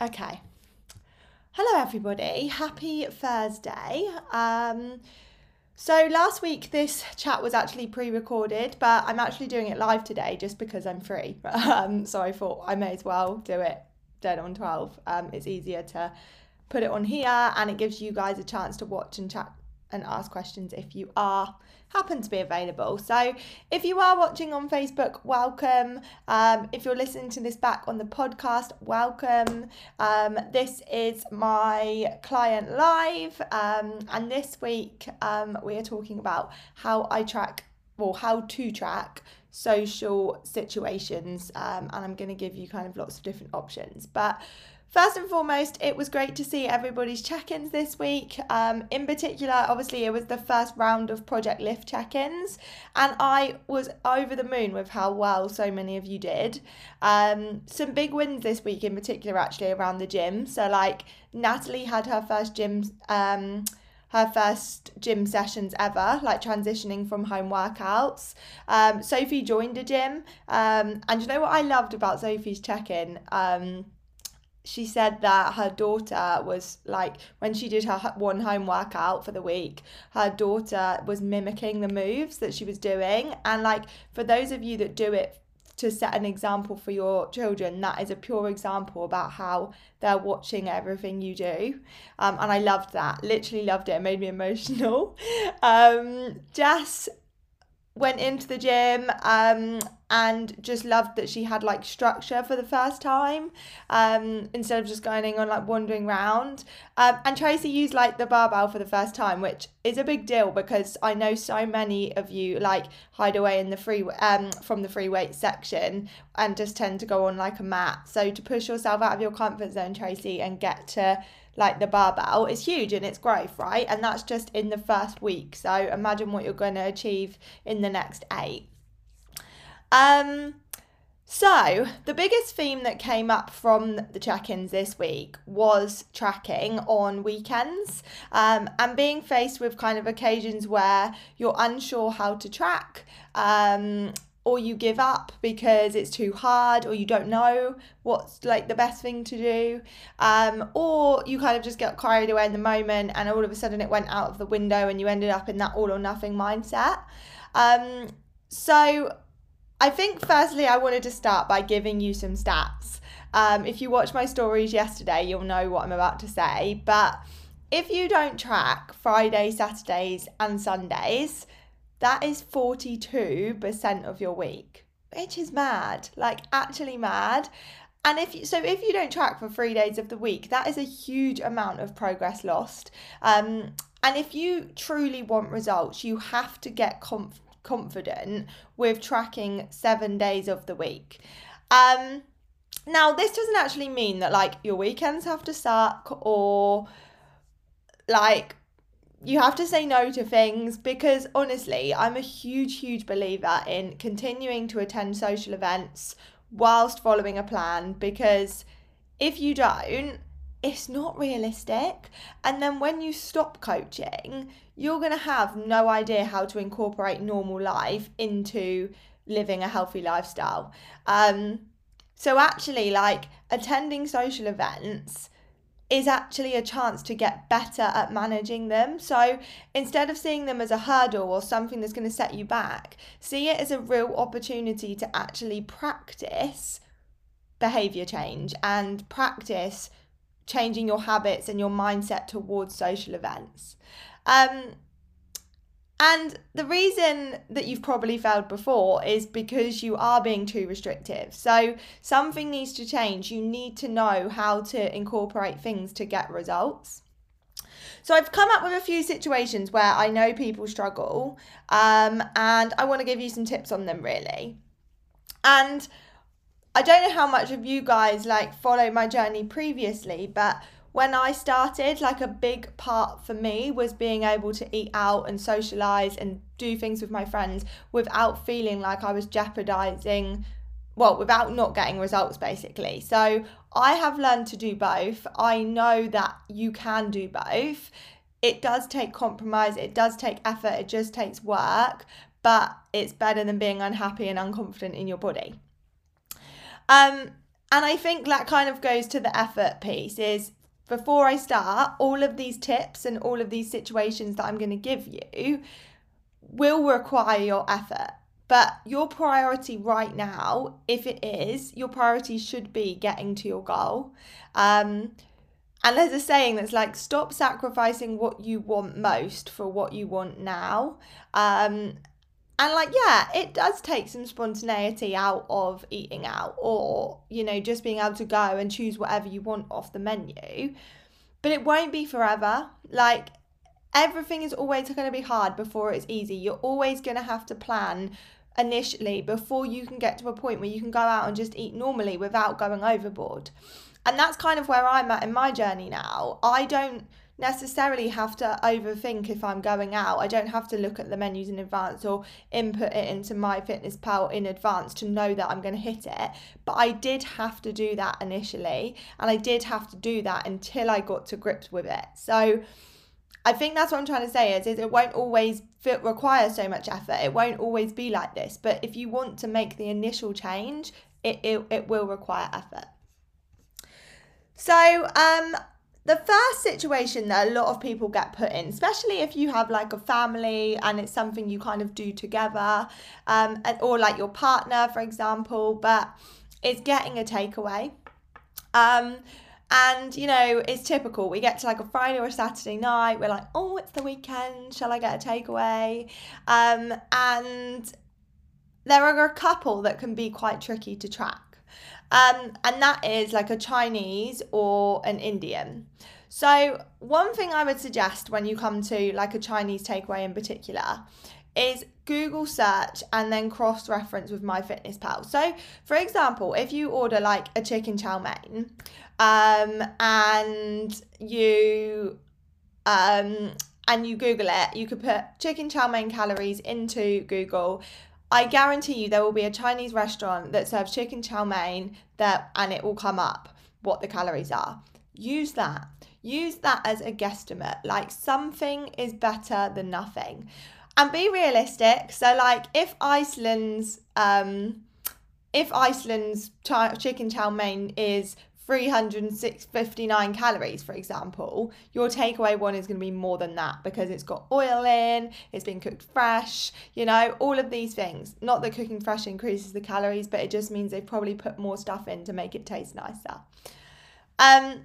Okay. Hello, everybody. Happy Thursday. Um, so, last week this chat was actually pre recorded, but I'm actually doing it live today just because I'm free. Um, so, I thought I may as well do it dead on 12. Um, it's easier to put it on here and it gives you guys a chance to watch and chat and ask questions if you are happen to be available. So if you are watching on Facebook, welcome. Um, if you're listening to this back on the podcast, welcome. Um, this is my client live, um, and this week um, we are talking about how I track or how to track social situations, um, and I'm going to give you kind of lots of different options, but. First and foremost, it was great to see everybody's check ins this week. Um, in particular, obviously, it was the first round of Project Lift check ins, and I was over the moon with how well so many of you did. Um, some big wins this week, in particular, actually, around the gym. So, like, Natalie had her first gym. Um, her first gym sessions ever, like transitioning from home workouts. Um, Sophie joined a gym, um, and you know what I loved about Sophie's check in? Um, she said that her daughter was like when she did her one home workout for the week her daughter was mimicking the moves that she was doing. And like for those of you that do it to set an example for your children that is a pure example about how they're watching everything you do. Um, and i loved that. Literally loved it. It made me emotional. Um, jess went into the gym um, and just loved that she had like structure for the first time um, instead of just going on like wandering around. Um, and Tracy used like the barbell for the first time, which is a big deal because I know so many of you like hide away in the free um from the free weight section and just tend to go on like a mat. So to push yourself out of your comfort zone, Tracy, and get to like the barbell is huge in its growth, right? And that's just in the first week. So imagine what you're going to achieve in the next eight. Um, so, the biggest theme that came up from the check ins this week was tracking on weekends um, and being faced with kind of occasions where you're unsure how to track. Um, or you give up because it's too hard or you don't know what's like the best thing to do um, or you kind of just get carried away in the moment and all of a sudden it went out of the window and you ended up in that all or nothing mindset um, so I think firstly, I wanted to start by giving you some stats. Um, if you watched my stories yesterday, you'll know what I'm about to say. But if you don't track Fridays, Saturdays, and Sundays, that is 42% of your week, which is mad, like actually mad. And if you, so, if you don't track for three days of the week, that is a huge amount of progress lost. Um, and if you truly want results, you have to get confident confident with tracking seven days of the week. Um, now, this doesn't actually mean that like your weekends have to suck or like you have to say no to things because honestly, I'm a huge, huge believer in continuing to attend social events whilst following a plan because if you don't, it's not realistic. And then when you stop coaching, you're going to have no idea how to incorporate normal life into living a healthy lifestyle. Um, so, actually, like attending social events is actually a chance to get better at managing them. So instead of seeing them as a hurdle or something that's going to set you back, see it as a real opportunity to actually practice behavior change and practice changing your habits and your mindset towards social events. Um, and the reason that you've probably failed before is because you are being too restrictive. So something needs to change. You need to know how to incorporate things to get results. So I've come up with a few situations where I know people struggle, um, and I want to give you some tips on them really. And I don't know how much of you guys like follow my journey previously, but when I started, like a big part for me was being able to eat out and socialize and do things with my friends without feeling like I was jeopardizing, well, without not getting results basically. So I have learned to do both. I know that you can do both. It does take compromise, it does take effort, it just takes work, but it's better than being unhappy and unconfident in your body. Um, and I think that kind of goes to the effort piece is before I start, all of these tips and all of these situations that I'm going to give you will require your effort. But your priority right now, if it is, your priority should be getting to your goal. Um, and there's a saying that's like, stop sacrificing what you want most for what you want now. Um, and like, yeah, it does take some spontaneity out of eating out or, you know, just being able to go and choose whatever you want off the menu. But it won't be forever. Like, everything is always going to be hard before it's easy. You're always going to have to plan initially before you can get to a point where you can go out and just eat normally without going overboard. And that's kind of where I'm at in my journey now. I don't necessarily have to overthink if I'm going out. I don't have to look at the menus in advance or input it into my fitness pal in advance to know that I'm going to hit it. But I did have to do that initially, and I did have to do that until I got to grips with it. So I think that's what I'm trying to say is, is it won't always fit, require so much effort. It won't always be like this. But if you want to make the initial change, it, it, it will require effort. So, um, the first situation that a lot of people get put in, especially if you have like a family and it's something you kind of do together, um, or like your partner, for example, but it's getting a takeaway. Um, and you know, it's typical. We get to like a Friday or a Saturday night, we're like, oh, it's the weekend, shall I get a takeaway? Um, and there are a couple that can be quite tricky to track. Um, and that is like a Chinese or an Indian. So, one thing I would suggest when you come to like a Chinese takeaway in particular is Google search and then cross reference with MyFitnessPal. So, for example, if you order like a chicken chow mein um, and you um, and you Google it, you could put chicken chow mein calories into Google I guarantee you there will be a Chinese restaurant that serves chicken chow mein that and it will come up what the calories are. Use that. Use that as a guesstimate. Like something is better than nothing. And be realistic. So like if Iceland's um if Iceland's ch- chicken chow mein is 359 calories, for example, your takeaway one is going to be more than that because it's got oil in, it's been cooked fresh, you know, all of these things. Not that cooking fresh increases the calories, but it just means they've probably put more stuff in to make it taste nicer. Um,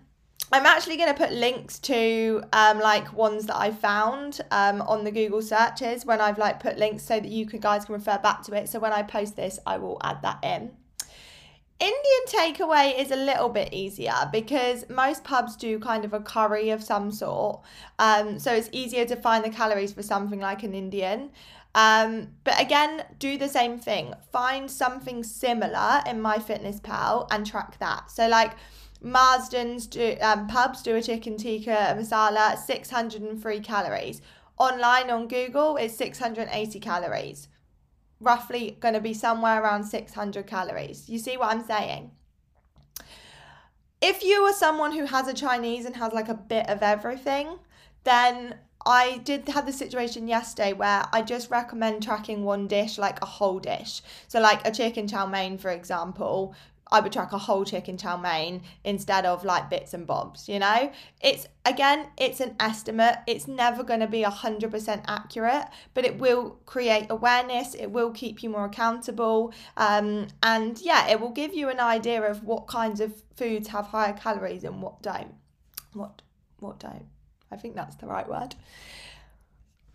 I'm actually going to put links to um, like ones that I found um, on the Google searches when I've like put links so that you can, guys can refer back to it. So when I post this, I will add that in. Indian takeaway is a little bit easier because most pubs do kind of a curry of some sort. Um, so it's easier to find the calories for something like an Indian. Um, but again, do the same thing. Find something similar in MyFitnessPal and track that. So like Marston's do, um, pubs do a chicken tikka masala, 603 calories. Online on Google, is 680 calories roughly going to be somewhere around 600 calories. You see what I'm saying? If you are someone who has a Chinese and has like a bit of everything, then I did have the situation yesterday where I just recommend tracking one dish, like a whole dish. So, like a chicken chow mein, for example, I would track a whole chicken chow mein instead of like bits and bobs, you know? It's again, it's an estimate. It's never going to be 100% accurate, but it will create awareness, it will keep you more accountable. Um, and yeah, it will give you an idea of what kinds of foods have higher calories and what don't. What what don't. I think that's the right word.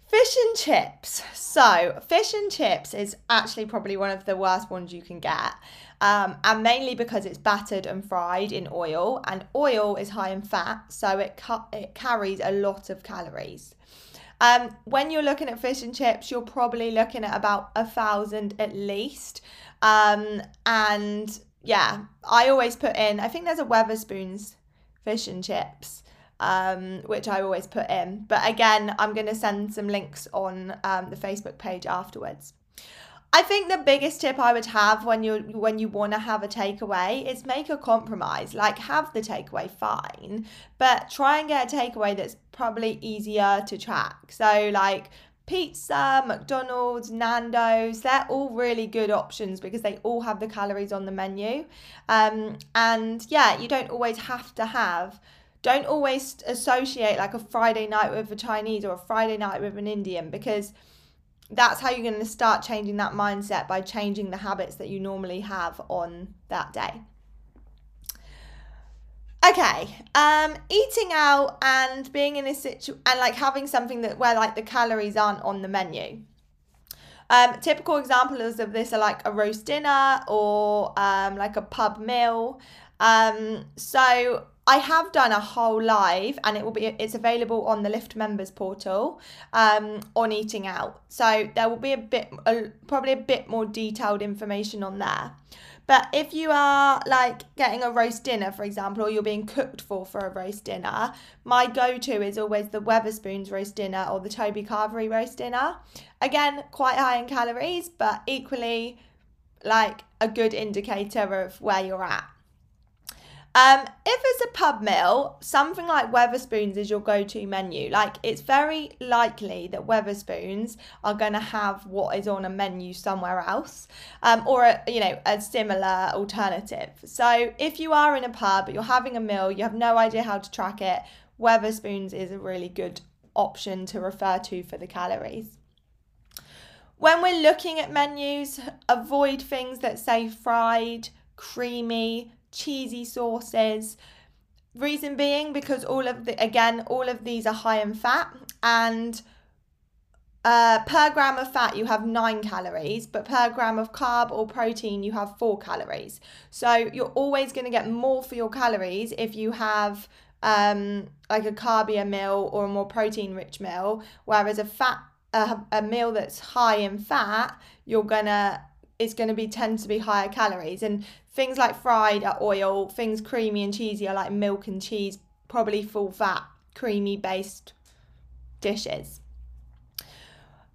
Fish and chips. So, fish and chips is actually probably one of the worst ones you can get. Um, and mainly because it's battered and fried in oil, and oil is high in fat, so it, cu- it carries a lot of calories. Um, when you're looking at fish and chips, you're probably looking at about a thousand at least. Um, and yeah, I always put in, I think there's a Wetherspoons fish and chips um, which I always put in. But again, I'm going to send some links on um, the Facebook page afterwards. I think the biggest tip I would have when you when you want to have a takeaway is make a compromise. Like have the takeaway fine, but try and get a takeaway that's probably easier to track. So like pizza, McDonald's, Nando's, they're all really good options because they all have the calories on the menu. Um, and yeah, you don't always have to have, don't always associate like a Friday night with a Chinese or a Friday night with an Indian because that's how you're going to start changing that mindset by changing the habits that you normally have on that day. Okay, um, eating out and being in a situ and like having something that where like the calories aren't on the menu. Um, typical examples of this are like a roast dinner or um, like a pub meal. Um, so I have done a whole live and it will be it's available on the Lift members portal um, on eating out. So there will be a bit a, probably a bit more detailed information on there. But if you are like getting a roast dinner, for example, or you're being cooked for for a roast dinner, my go-to is always the Wetherspoons roast dinner or the Toby Carvery roast dinner. Again, quite high in calories, but equally like a good indicator of where you're at. Um, if it's a pub meal, something like Wetherspoons is your go to menu. Like, it's very likely that Wetherspoons are going to have what is on a menu somewhere else um, or, a, you know, a similar alternative. So, if you are in a pub, you're having a meal, you have no idea how to track it, Wetherspoons is a really good option to refer to for the calories. When we're looking at menus, avoid things that say fried, creamy, cheesy sauces. Reason being because all of the again all of these are high in fat and uh, per gram of fat you have nine calories, but per gram of carb or protein you have four calories. So you're always going to get more for your calories if you have um, like a carbier meal or a more protein rich meal, whereas a fat a, a meal that's high in fat you're gonna it's going to be tend to be higher calories and things like fried are oil things creamy and cheesy are like milk and cheese probably full fat creamy based dishes.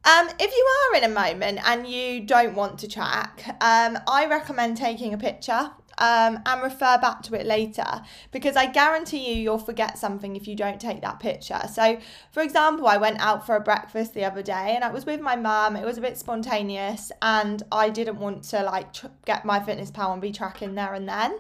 Um, if you are in a moment and you don't want to track, um, I recommend taking a picture um, and refer back to it later because I guarantee you you'll forget something if you don't take that picture. So, for example, I went out for a breakfast the other day and I was with my mum. It was a bit spontaneous and I didn't want to like tr- get MyFitnessPal and be tracking there and then.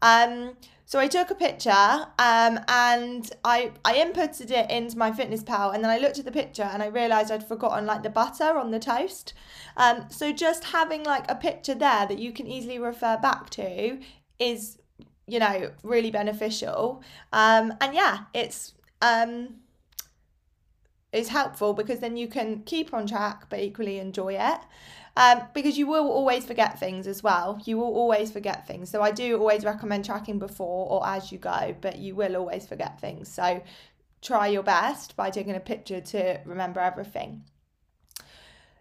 Um, so I took a picture um, and I, I inputted it into my fitness pal and then I looked at the picture and I realised I'd forgotten like the butter on the toast. Um, so just having like a picture there that you can easily refer back to is, you know, really beneficial. Um, and yeah, it's um, it's helpful because then you can keep on track but equally enjoy it um, because you will always forget things as well. You will always forget things. So I do always recommend tracking before or as you go, but you will always forget things. So try your best by taking a picture to remember everything.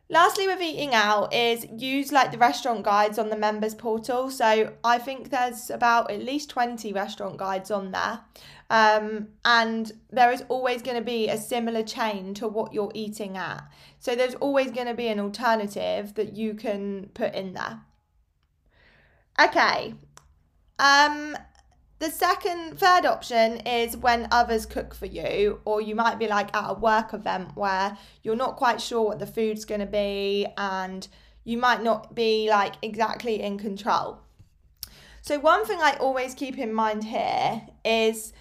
Lastly, with eating out is use like the restaurant guides on the members portal. So I think there's about at least 20 restaurant guides on there. Um, and there is always going to be a similar chain to what you're eating at. So there's always going to be an alternative that you can put in there. Okay. Um, the second, third option is when others cook for you, or you might be like at a work event where you're not quite sure what the food's going to be and you might not be like exactly in control. So, one thing I always keep in mind here is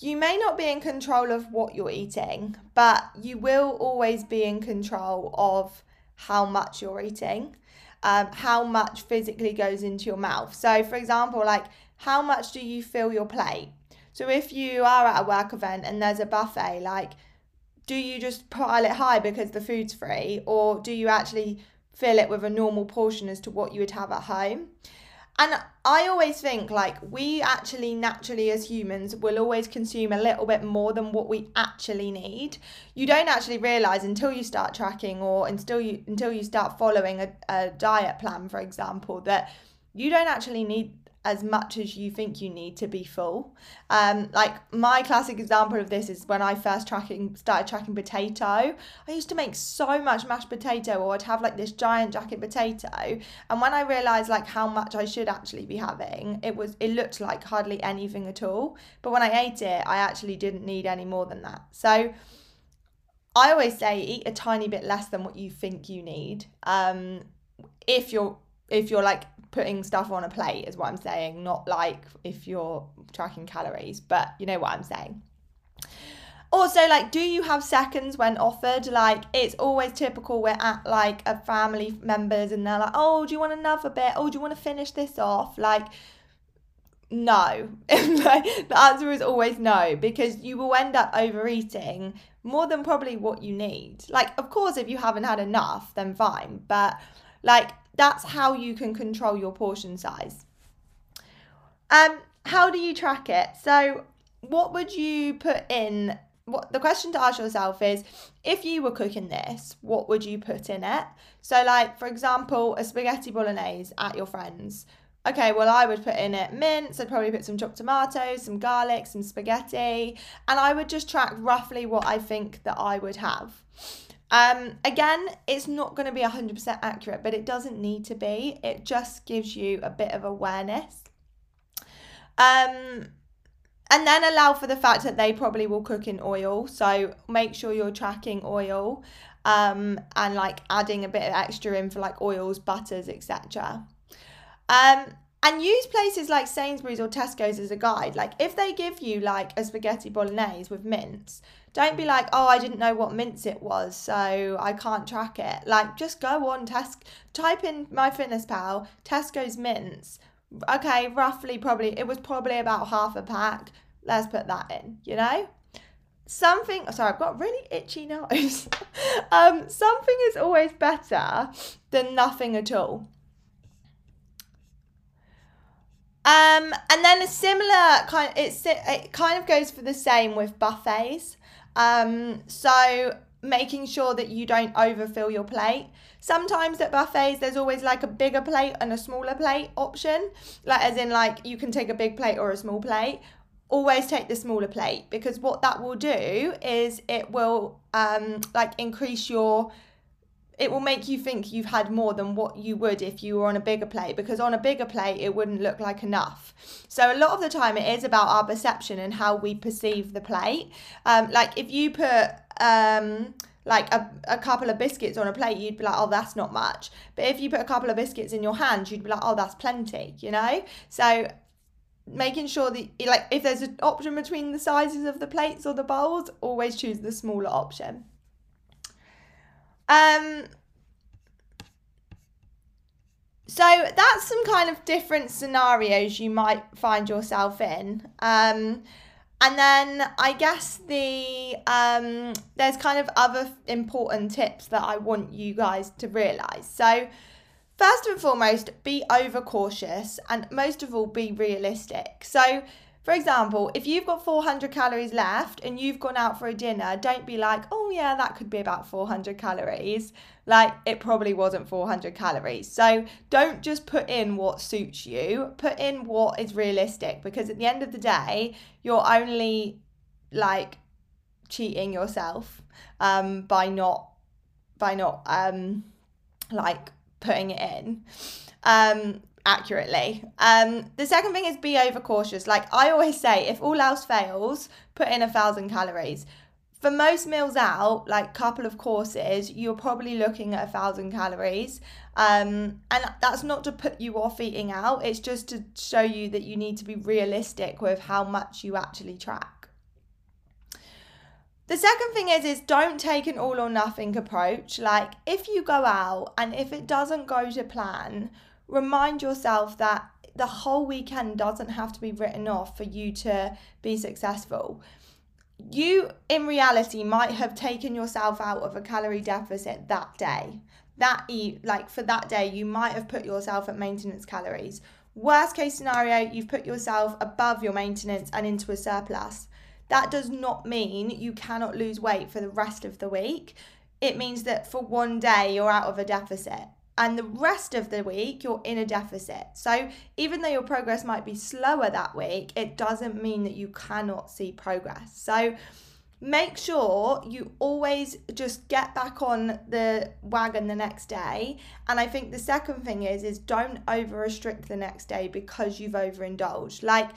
you may not be in control of what you're eating, but you will always be in control of how much you're eating, um, how much physically goes into your mouth. So, for example, like how much do you fill your plate? So if you are at a work event and there's a buffet, like do you just pile it high because the food's free or do you actually fill it with a normal portion as to what you would have at home? And I always think like we actually naturally as humans will always consume a little bit more than what we actually need. You don't actually realize until you start tracking or until you until you start following a, a diet plan, for example, that you don't actually need as much as you think you need to be full. Um, like my classic example of this is when I first tracking started tracking potato. I used to make so much mashed potato, or I'd have like this giant jacket potato. And when I realized like how much I should actually be having, it was it looked like hardly anything at all. But when I ate it, I actually didn't need any more than that. So I always say eat a tiny bit less than what you think you need. Um, if you're if you're like putting stuff on a plate is what I'm saying, not like if you're tracking calories, but you know what I'm saying. Also, like, do you have seconds when offered? Like, it's always typical. We're at like a family members and they're like, oh, do you want another bit? Oh, do you want to finish this off? Like, no. the answer is always no because you will end up overeating more than probably what you need. Like, of course, if you haven't had enough, then fine. But like, that's how you can control your portion size. Um, how do you track it? So, what would you put in? What the question to ask yourself is if you were cooking this, what would you put in it? So, like for example, a spaghetti bolognese at your friends. Okay, well, I would put in it mince, I'd probably put some chopped tomatoes, some garlic, some spaghetti, and I would just track roughly what I think that I would have. Um, again, it's not going to be 100% accurate, but it doesn't need to be. It just gives you a bit of awareness. Um, and then allow for the fact that they probably will cook in oil. So make sure you're tracking oil um, and like adding a bit of extra in for like oils, butters, etc. Um, and use places like Sainsbury's or Tesco's as a guide. Like if they give you like a spaghetti bolognese with mince, don't be like, oh, I didn't know what mince it was, so I can't track it. Like, just go on Tesco, type in MyFitnessPal, Tesco's mince. Okay, roughly, probably, it was probably about half a pack. Let's put that in, you know? Something, sorry, I've got really itchy nose. um, something is always better than nothing at all. Um, and then a similar kind, it's it kind of goes for the same with buffets. Um, so making sure that you don't overfill your plate. Sometimes at buffets, there's always like a bigger plate and a smaller plate option. Like, as in, like, you can take a big plate or a small plate. Always take the smaller plate because what that will do is it will, um, like, increase your it will make you think you've had more than what you would if you were on a bigger plate because on a bigger plate it wouldn't look like enough. So a lot of the time it is about our perception and how we perceive the plate. Um, like if you put um, like a, a couple of biscuits on a plate you'd be like oh that's not much. But if you put a couple of biscuits in your hand you'd be like oh that's plenty you know? So making sure that like if there's an option between the sizes of the plates or the bowls always choose the smaller option um, so that's some kind of different scenarios you might find yourself in. Um, and then I guess the um, there's kind of other important tips that I want you guys to realize. So first and foremost, be overcautious and most of all be realistic. So for example, if you've got 400 calories left and you've gone out for a dinner, don't be like, oh, yeah, that could be about 400 calories. Like, it probably wasn't 400 calories. So, don't just put in what suits you, put in what is realistic because at the end of the day, you're only like cheating yourself um, by not, by not, um, like putting it in. Um, accurately. Um, the second thing is be overcautious. Like I always say, if all else fails, put in a thousand calories. For most meals out, like couple of courses, you're probably looking at a thousand calories. Um, and that's not to put you off eating out, it's just to show you that you need to be realistic with how much you actually track. The second thing is is don't take an all or nothing approach. Like if you go out and if it doesn't go to plan, remind yourself that the whole weekend doesn't have to be written off for you to be successful. You, in reality, might have taken yourself out of a calorie deficit that day. That eat like for that day, you might have put yourself at maintenance calories. Worst case scenario, you've put yourself above your maintenance and into a surplus. That does not mean you cannot lose weight for the rest of the week. It means that for one day you're out of a deficit and the rest of the week you're in a deficit. So even though your progress might be slower that week, it doesn't mean that you cannot see progress. So make sure you always just get back on the wagon the next day and i think the second thing is is don't over restrict the next day because you've overindulged like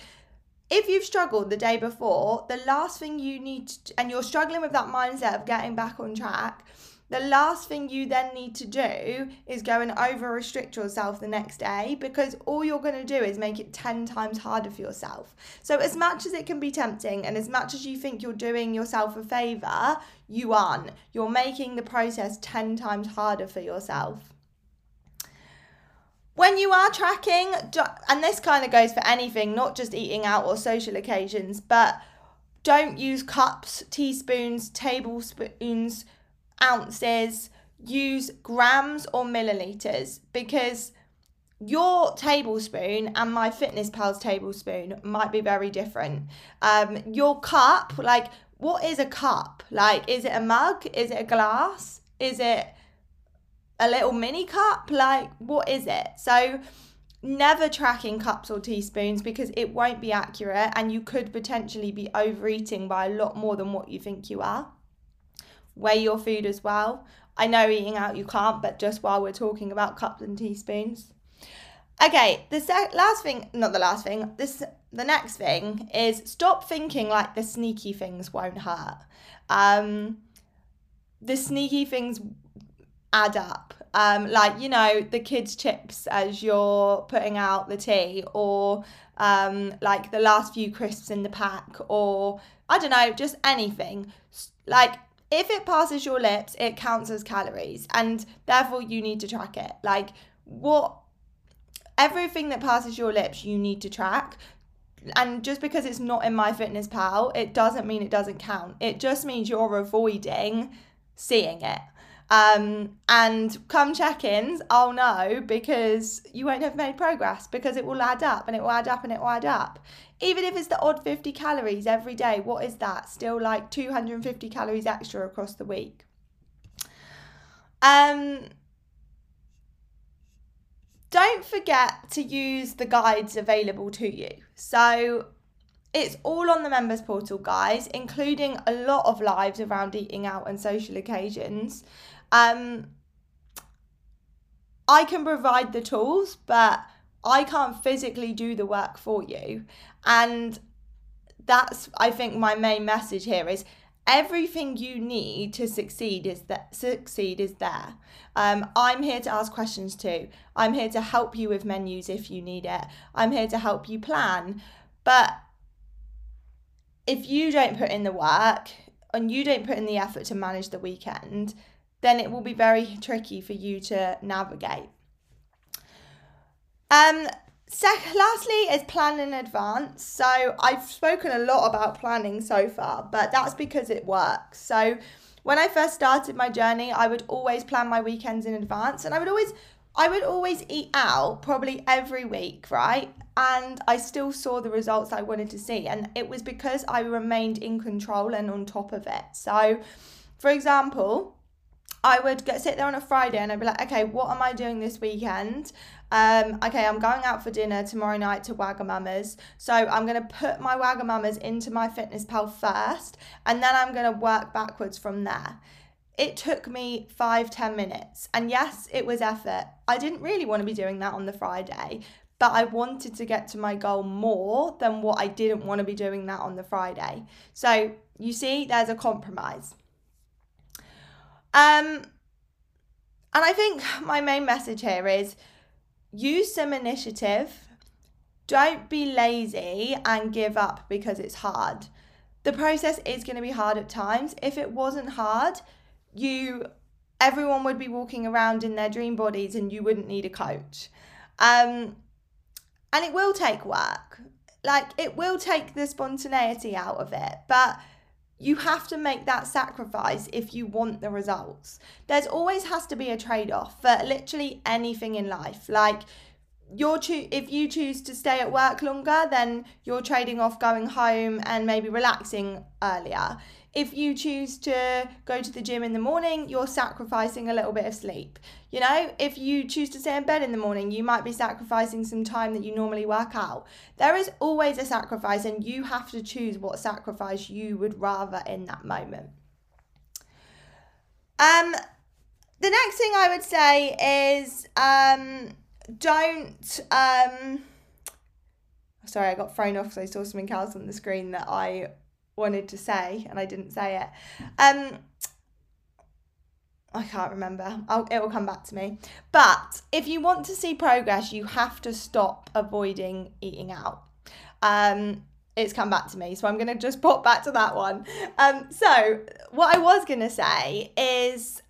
if you've struggled the day before, the last thing you need to, and you're struggling with that mindset of getting back on track, the last thing you then need to do is go and over restrict yourself the next day because all you're going to do is make it 10 times harder for yourself. So, as much as it can be tempting and as much as you think you're doing yourself a favor, you aren't. You're making the process 10 times harder for yourself. When you are tracking, and this kind of goes for anything, not just eating out or social occasions, but don't use cups, teaspoons, tablespoons ounces, use grams or milliliters because your tablespoon and my fitness pal's tablespoon might be very different. Um your cup like what is a cup? Like is it a mug? Is it a glass? Is it a little mini cup? Like what is it? So never tracking cups or teaspoons because it won't be accurate and you could potentially be overeating by a lot more than what you think you are weigh your food as well. I know eating out you can't, but just while we're talking about cups and teaspoons. Okay, the sec- last thing, not the last thing, this the next thing is stop thinking like the sneaky things won't hurt. Um, the sneaky things add up. Um, like you know the kids chips as you're putting out the tea, or um, like the last few crisps in the pack, or I don't know, just anything. Like if it passes your lips, it counts as calories and therefore you need to track it. Like what everything that passes your lips, you need to track. And just because it's not in my fitness pal, it doesn't mean it doesn't count. It just means you're avoiding seeing it. Um, and come check ins, I'll know because you won't have made progress because it will add up and it will add up and it will add up. Even if it's the odd 50 calories every day, what is that? Still like 250 calories extra across the week. Um, don't forget to use the guides available to you. So it's all on the members portal, guys, including a lot of lives around eating out and social occasions. Um, I can provide the tools, but I can't physically do the work for you. And that's, I think, my main message here is everything you need to succeed is that succeed is there. Um, I'm here to ask questions too. I'm here to help you with menus if you need it. I'm here to help you plan. But if you don't put in the work and you don't put in the effort to manage the weekend, then it will be very tricky for you to navigate. Um, lastly, is plan in advance. So I've spoken a lot about planning so far, but that's because it works. So when I first started my journey, I would always plan my weekends in advance, and I would always I would always eat out probably every week, right? And I still saw the results I wanted to see. And it was because I remained in control and on top of it. So, for example, I would get sit there on a Friday and I'd be like, okay, what am I doing this weekend? Um, okay, I'm going out for dinner tomorrow night to Wagamama's. So I'm going to put my Wagamama's into my Fitness Pal first, and then I'm going to work backwards from there. It took me five, ten minutes. And yes, it was effort. I didn't really want to be doing that on the Friday, but I wanted to get to my goal more than what I didn't want to be doing that on the Friday. So you see, there's a compromise. Um, and I think my main message here is use some initiative. Don't be lazy and give up because it's hard. The process is going to be hard at times. If it wasn't hard, you everyone would be walking around in their dream bodies and you wouldn't need a coach. Um, and it will take work. Like it will take the spontaneity out of it, but you have to make that sacrifice if you want the results. There's always has to be a trade off for literally anything in life. Like you're cho- if you choose to stay at work longer, then you're trading off going home and maybe relaxing earlier. If you choose to go to the gym in the morning, you're sacrificing a little bit of sleep. You know, if you choose to stay in bed in the morning, you might be sacrificing some time that you normally work out. There is always a sacrifice, and you have to choose what sacrifice you would rather in that moment. Um, the next thing I would say is um, don't um, sorry, I got thrown off because I saw something else on the screen that I wanted to say and I didn't say it. Um, I can't remember. I'll, it will come back to me. But if you want to see progress, you have to stop avoiding eating out. Um, it's come back to me, so I'm going to just pop back to that one. Um, so, what I was going to say is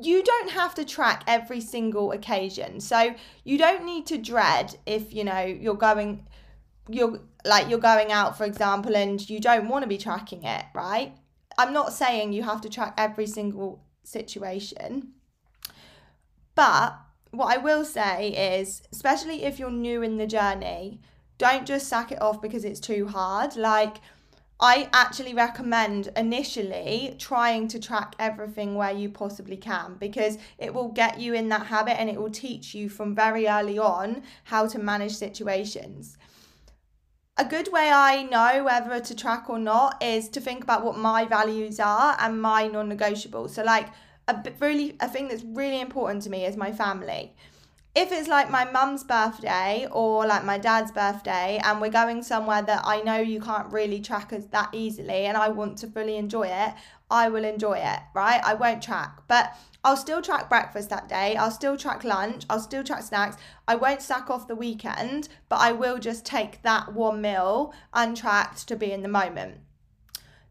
you don't have to track every single occasion. So, you don't need to dread if, you know, you're going you're like you're going out for example and you don't want to be tracking it, right? I'm not saying you have to track every single situation. But what I will say is, especially if you're new in the journey, don't just sack it off because it's too hard. Like, I actually recommend initially trying to track everything where you possibly can because it will get you in that habit and it will teach you from very early on how to manage situations. A good way I know whether to track or not is to think about what my values are and my non negotiables. So, like, a really a thing that's really important to me is my family if it's like my mum's birthday or like my dad's birthday and we're going somewhere that I know you can't really track us that easily and I want to fully enjoy it, I will enjoy it, right? I won't track. But I'll still track breakfast that day. I'll still track lunch. I'll still track snacks. I won't sack off the weekend, but I will just take that one meal untracked to be in the moment.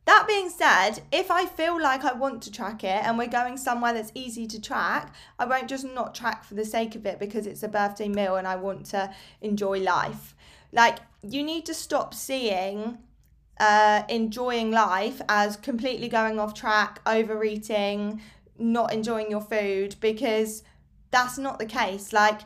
That being said, if I feel like I want to track it and we're going somewhere that's easy to track, I won't just not track for the sake of it because it's a birthday meal and I want to enjoy life. Like, you need to stop seeing uh, enjoying life as completely going off track, overeating, not enjoying your food because that's not the case. Like,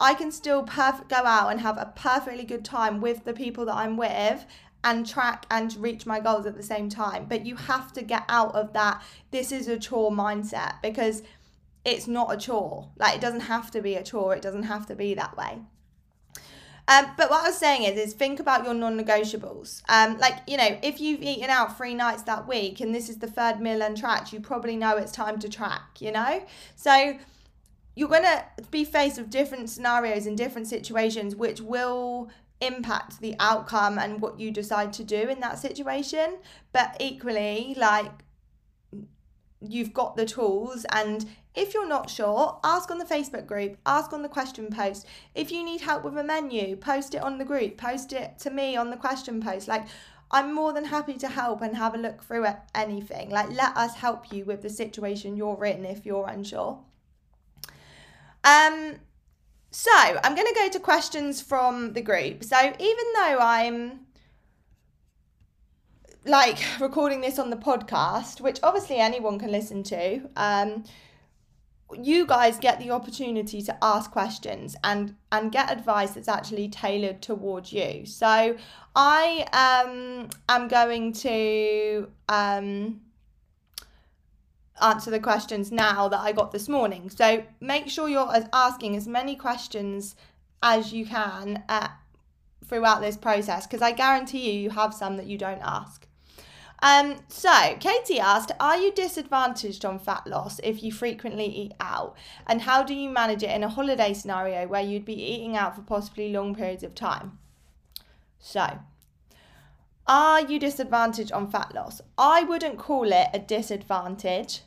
I can still perf- go out and have a perfectly good time with the people that I'm with and track and reach my goals at the same time. But you have to get out of that, this is a chore mindset because it's not a chore. Like it doesn't have to be a chore, it doesn't have to be that way. Um, but what I was saying is, is think about your non-negotiables. Um, like you know, if you've eaten out three nights that week and this is the third meal untracked, you probably know it's time to track. You know, so you're gonna be faced with different scenarios and different situations, which will impact the outcome and what you decide to do in that situation. But equally, like, you've got the tools and if you're not sure ask on the facebook group ask on the question post. If you need help with a menu post it on the group post it to me on the question post. Like i'm more than happy to help and have a look through at anything. Like let us help you with the situation you're in if you're unsure. Um so I'm going to go to questions from the group. So even though I'm like recording this on the podcast, which obviously anyone can listen to, um, you guys get the opportunity to ask questions and and get advice that's actually tailored towards you. So I um am going to um answer the questions now that I got this morning. So make sure you're asking as many questions as you can uh, throughout this process because I guarantee you you have some that you don't ask. Um, so Katie asked, are you disadvantaged on fat loss if you frequently eat out? And how do you manage it in a holiday scenario where you'd be eating out for possibly long periods of time? So, are you disadvantaged on fat loss? I wouldn't call it a disadvantage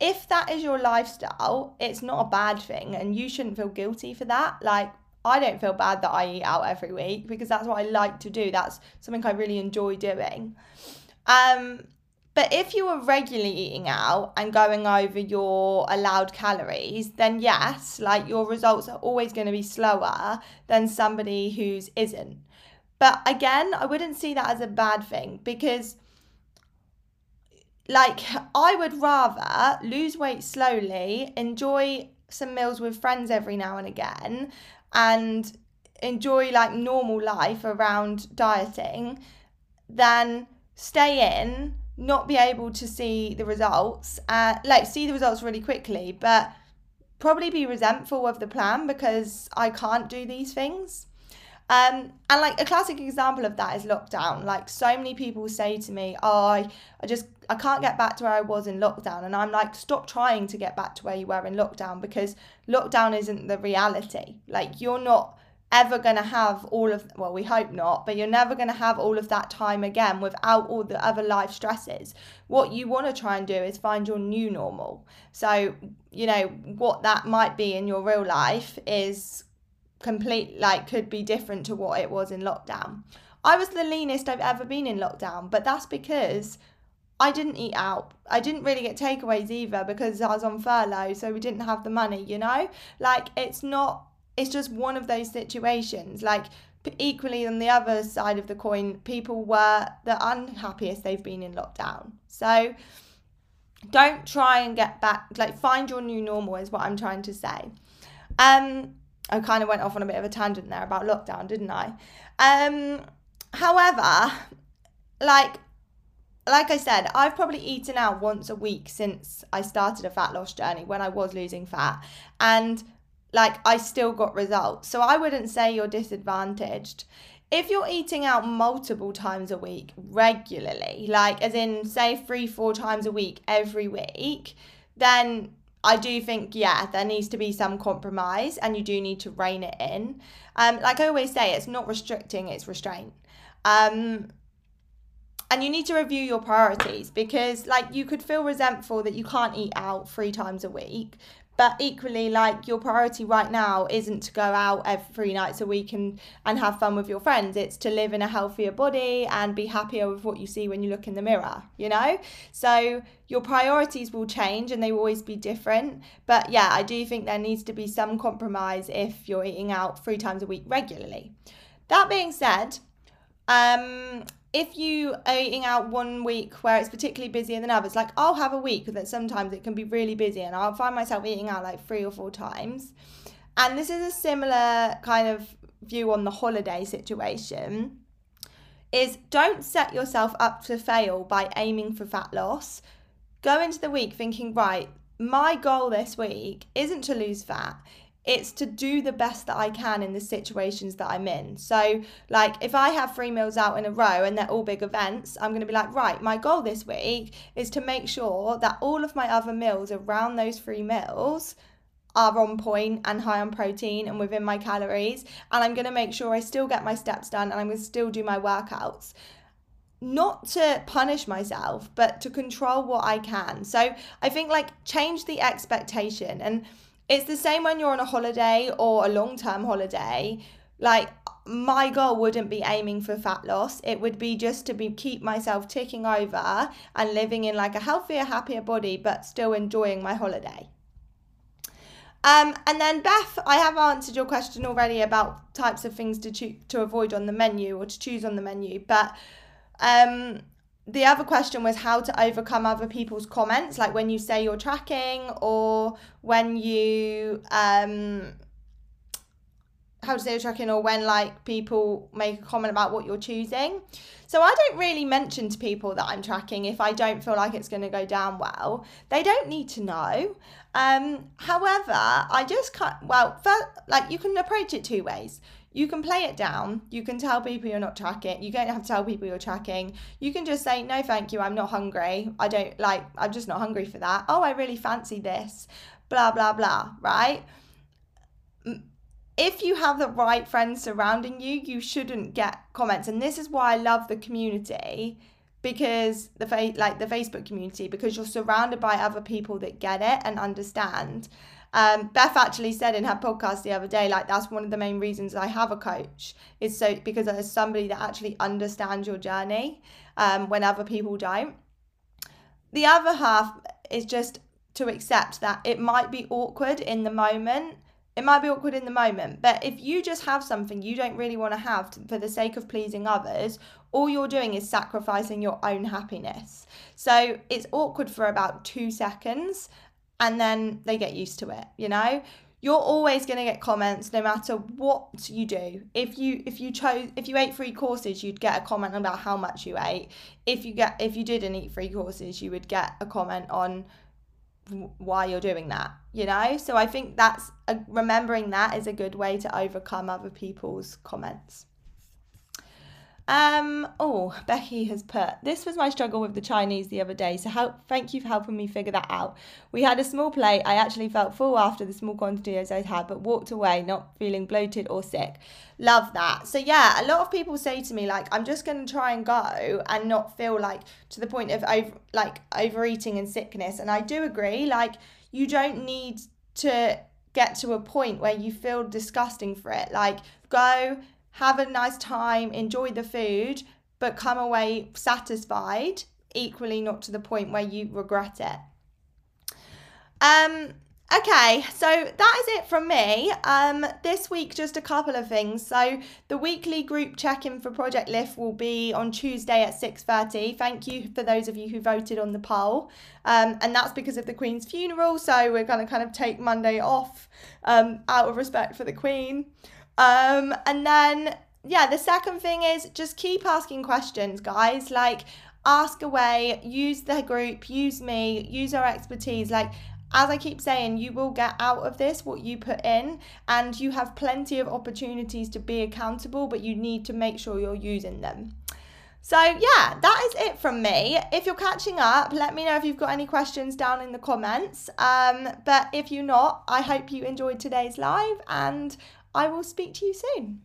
if that is your lifestyle, it's not a bad thing and you shouldn't feel guilty for that. Like, I don't feel bad that I eat out every week because that's what I like to do. That's something I really enjoy doing. Um, but if you are regularly eating out and going over your allowed calories, then yes, like your results are always going to be slower than somebody who's isn't. But again, I wouldn't see that as a bad thing because like I would rather lose weight slowly, enjoy some meals with friends every now and again, and enjoy like normal life around dieting than stay in, not be able to see the results, uh, like see the results really quickly, but probably be resentful of the plan because I can't do these things. Um, and like a classic example of that is lockdown. Like so many people say to me, "Oh, I, I just I can't get back to where I was in lockdown," and I'm like, "Stop trying to get back to where you were in lockdown because lockdown isn't the reality. Like you're not ever going to have all of well we hope not but you're never going to have all of that time again without all the other life stresses what you want to try and do is find your new normal so you know what that might be in your real life is complete like could be different to what it was in lockdown i was the leanest i've ever been in lockdown but that's because I didn't eat out. I didn't really get takeaways either because I was on furlough, so we didn't have the money, you know? Like, it's not it's just one of those situations. Like equally on the other side of the coin, people were the unhappiest they've been in lockdown. So don't try and get back like find your new normal is what I'm trying to say. Um I kind of went off on a bit of a tangent there about lockdown, didn't I? Um however, like like I said, I've probably eaten out once a week since I started a fat loss journey when I was losing fat. And like I still got results. So I wouldn't say you're disadvantaged. If you're eating out multiple times a week regularly, like as in say three, four times a week every week, then I do think, yeah, there needs to be some compromise and you do need to rein it in. Um, like I always say, it's not restricting, it's restraint. Um, and you need to review your priorities because like you could feel resentful that you can't eat out three times a week but equally like your priority right now isn't to go out every three nights a week and and have fun with your friends. It's to live in a healthier body and be happier with what you see when you look in the mirror you know? So your priorities will change and they will always be different. But yeah i do think there needs to be some compromise if you're eating out three times a week regularly. That being said um if you are eating out one week where it's particularly busier than others, like I'll have a week that sometimes it can be really busy and I'll find myself eating out like three or four times. And this is a similar kind of view on the holiday situation is don't set yourself up to fail by aiming for fat loss. Go into the week thinking, right, my goal this week isn't to lose fat it's to do the best that I can in the situations that I'm in. So, like, if I have three meals out in a row and they're all big events, I'm going to be like, right, my goal this week is to make sure that all of my other meals around those three meals are on point and high on protein and within my calories. And I'm going to make sure I still get my steps done and I'm going to still do my workouts not to punish myself, but to control what I can. So I think like change the expectation and it's the same when you're on a holiday or a long term holiday. Like, my goal wouldn't be aiming for fat loss. It would be just to be keep myself ticking over and living in like a healthier, happier body, but still enjoying my holiday. Um, and then Beth, I have answered your question already about types of things to cho- to avoid on the menu or to choose on the menu, but um, the other question was how to overcome other people's comments, like when you say you're tracking or when you um how to say you're tracking or when like people make a comment about what you're choosing. So I don't really mention to people that I'm tracking if I don't feel like it's going to go down well. They don't need to know. Um, however, I just can't. Well, first, like you can approach it two ways. You can play it down. You can tell people you're not tracking. You don't have to tell people you're tracking. You can just say, no, thank you, I'm not hungry. I don't like, I'm just not hungry for that. Oh, I really fancy this. Blah, blah, blah, right? If you have the right friends surrounding you, you shouldn't get comments. And this is why I love the community because the like the Facebook community because you're surrounded by other people that get it and understand um, Beth actually said in her podcast the other day, like that's one of the main reasons I have a coach is so because there's somebody that actually understands your journey um, when other people don't. The other half is just to accept that it might be awkward in the moment. It might be awkward in the moment, but if you just have something you don't really want to have for the sake of pleasing others, all you're doing is sacrificing your own happiness. So it's awkward for about two seconds and then they get used to it, you know? You're always going to get comments no matter what you do. If you if you chose if you ate free courses, you'd get a comment about how much you ate. If you get if you didn't eat three courses, you would get a comment on why you're doing that, you know? So I think that's a, remembering that is a good way to overcome other people's comments. Um, oh, Becky has put this was my struggle with the Chinese the other day. So help thank you for helping me figure that out. We had a small plate. I actually felt full after the small quantities I had, but walked away not feeling bloated or sick. Love that. So yeah, a lot of people say to me like I'm just to try and go and not feel like to the point of over like overeating and sickness. And I do agree like you don't need to get to a point where you feel disgusting for it. Like go have a nice time, enjoy the food, but come away satisfied, equally not to the point where you regret it. Um, okay, so that is it from me. Um, this week, just a couple of things. So the weekly group check-in for Project Lift will be on Tuesday at 6.30. Thank you for those of you who voted on the poll. Um, and that's because of the Queen's funeral, so we're going to kind of take Monday off um, out of respect for the Queen. Um, and then, yeah, the second thing is just keep asking questions, guys. Like, ask away, use the group, use me, use our expertise. Like, as I keep saying, you will get out of this what you put in, and you have plenty of opportunities to be accountable, but you need to make sure you're using them. So, yeah, that is it from me. If you're catching up, let me know if you've got any questions down in the comments. Um, but if you're not, I hope you enjoyed today's live and I will speak to you soon.